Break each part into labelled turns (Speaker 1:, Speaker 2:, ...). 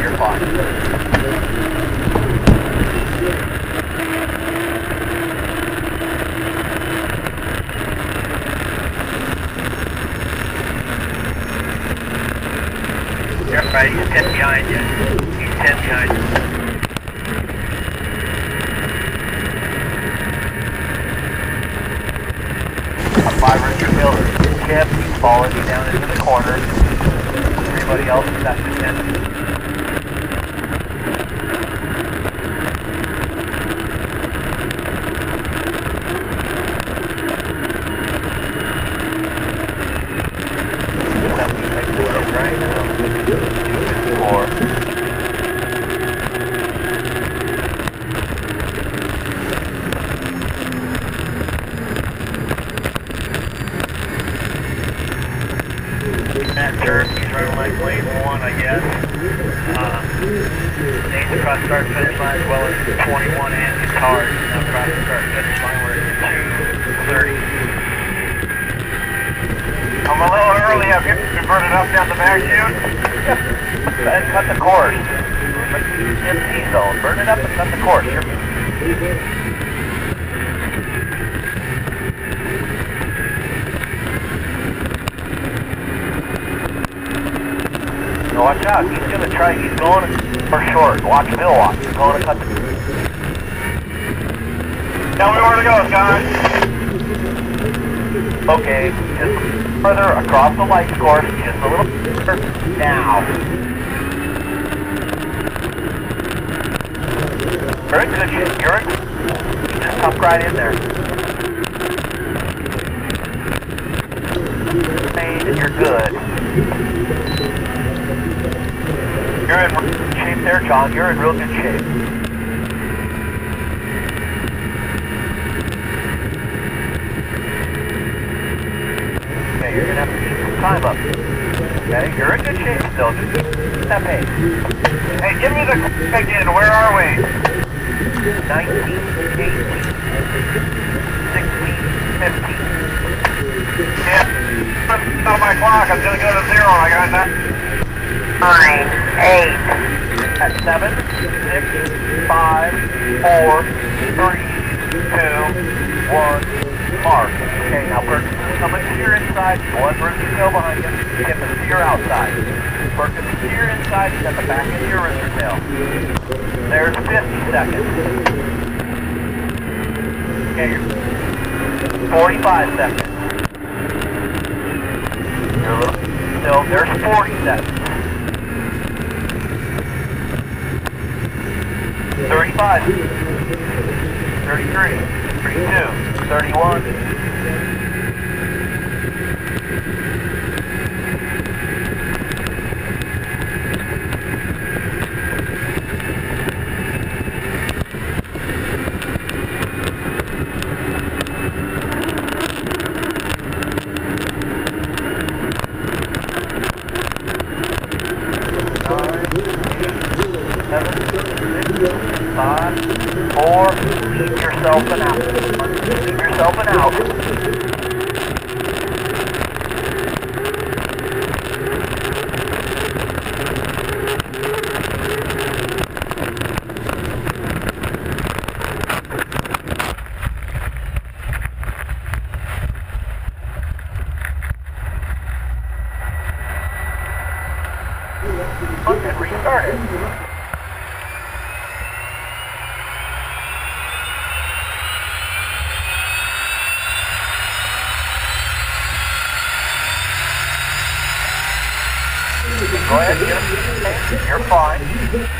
Speaker 1: You're right, he's 10 behind you. He's 10 behind you.
Speaker 2: Five Richard Miller chip, he's following you down into the corner. Everybody else is at the 10.
Speaker 1: 30.
Speaker 2: I'm a little early. I'm getting converted up down the back chute. then cut the course. Get T zone. Burn it up and cut the course. You're... watch out. He's gonna try, he's going for short. Watch him, he'll watch. He's going to cut the...
Speaker 1: Tell me where to go, Scott.
Speaker 2: Okay, just further across the light course, just a little now. Very good. You're in. Just tuck right in there. And you're good. You're in shape there, John. You're in real good shape. Okay, you're gonna have to keep some time up. Okay, you're in good shape still. Just that pace.
Speaker 1: Hey, give me the again. Where are we?
Speaker 2: 19, 18, 16, 15.
Speaker 1: Yeah. On my clock, I'm gonna go to zero. I got that.
Speaker 2: Nine, eight. At seven, six, five, four, three, two, one. Mark. Okay, now Burke, come to your inside. One to go behind you. Get the steer outside. Burke to the steer inside. He's at the back of your wrist tail. There's 50 seconds. Okay, you're 45 seconds. You're a little, still, there's 40 seconds. 35, 33, 32, 31. seven, five, four, keep yourself an out. Keep yourself an out. And restart it. Go ahead, you're, you're fine.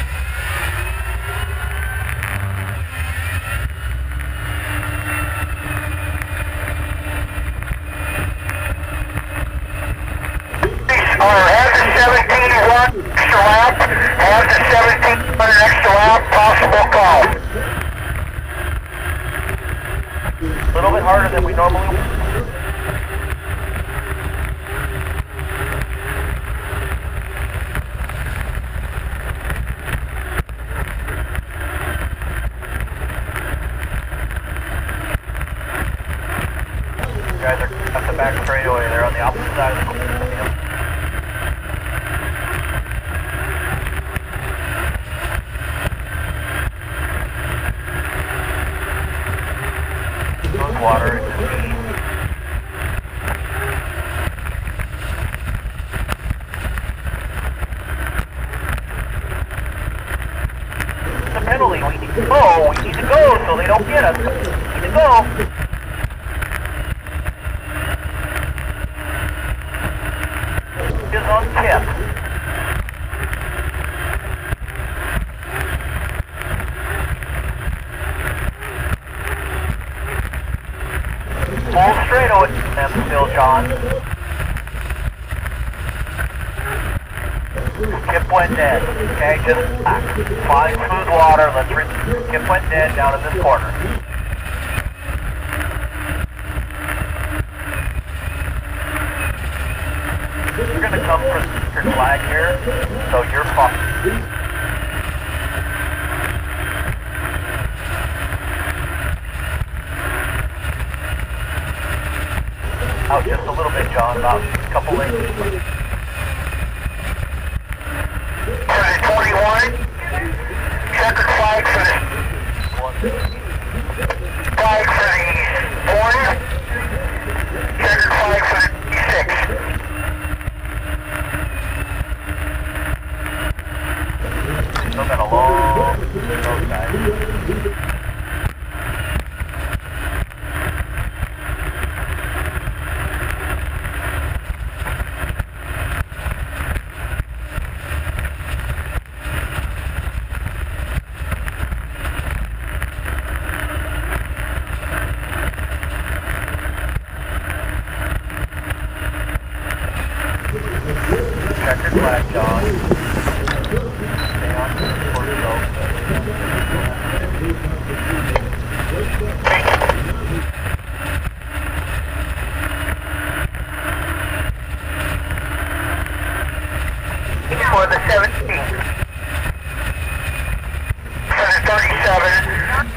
Speaker 1: guys are at the back straightaway. They're on the opposite side of the
Speaker 2: field. Water into the Penalty. We need to go. We need to go so they don't get us. We need to go. Full straight on them still, John. Skip went dead. Okay, just back. Find smooth water. Let's re- Skip went dead down in this corner. You're gonna come for your flag here, so you're fine. Out just John, about a couple inches.
Speaker 1: Credit 21. Checkered flag for the flag for the one. Checkered flag for the six.
Speaker 2: Still got a long road guys. Checkered flag, John. Stay on for the road.
Speaker 1: For the 17. For the 37.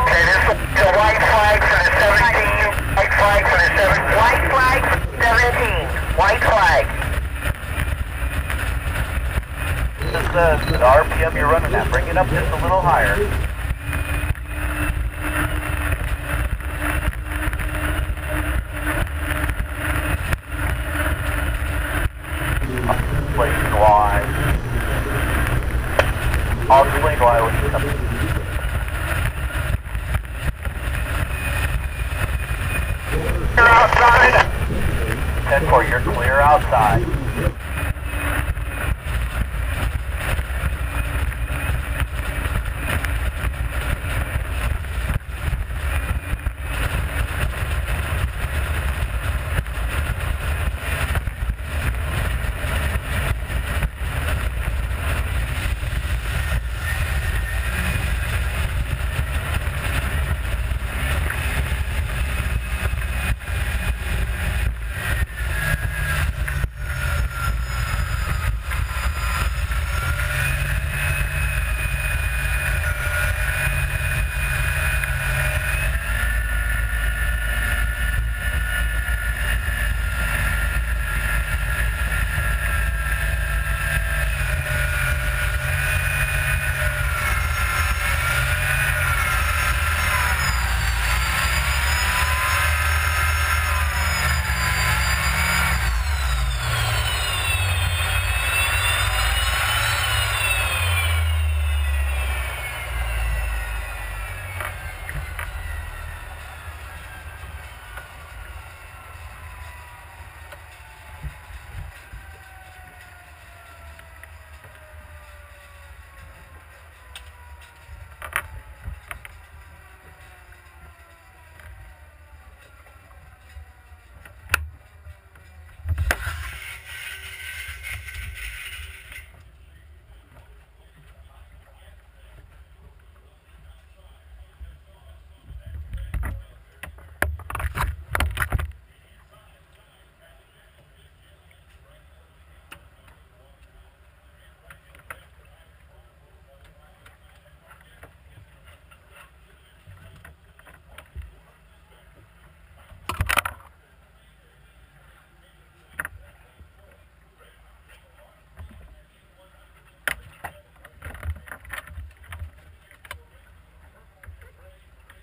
Speaker 1: Okay, this is the white flag for the 17. White flag for the 17. White flag 17. White flag.
Speaker 2: This is the, the uh, RPM you're running at. Bring it up just a little higher. Why. I'll explain why when you.
Speaker 1: You're outside.
Speaker 2: 10 4, you're clear outside.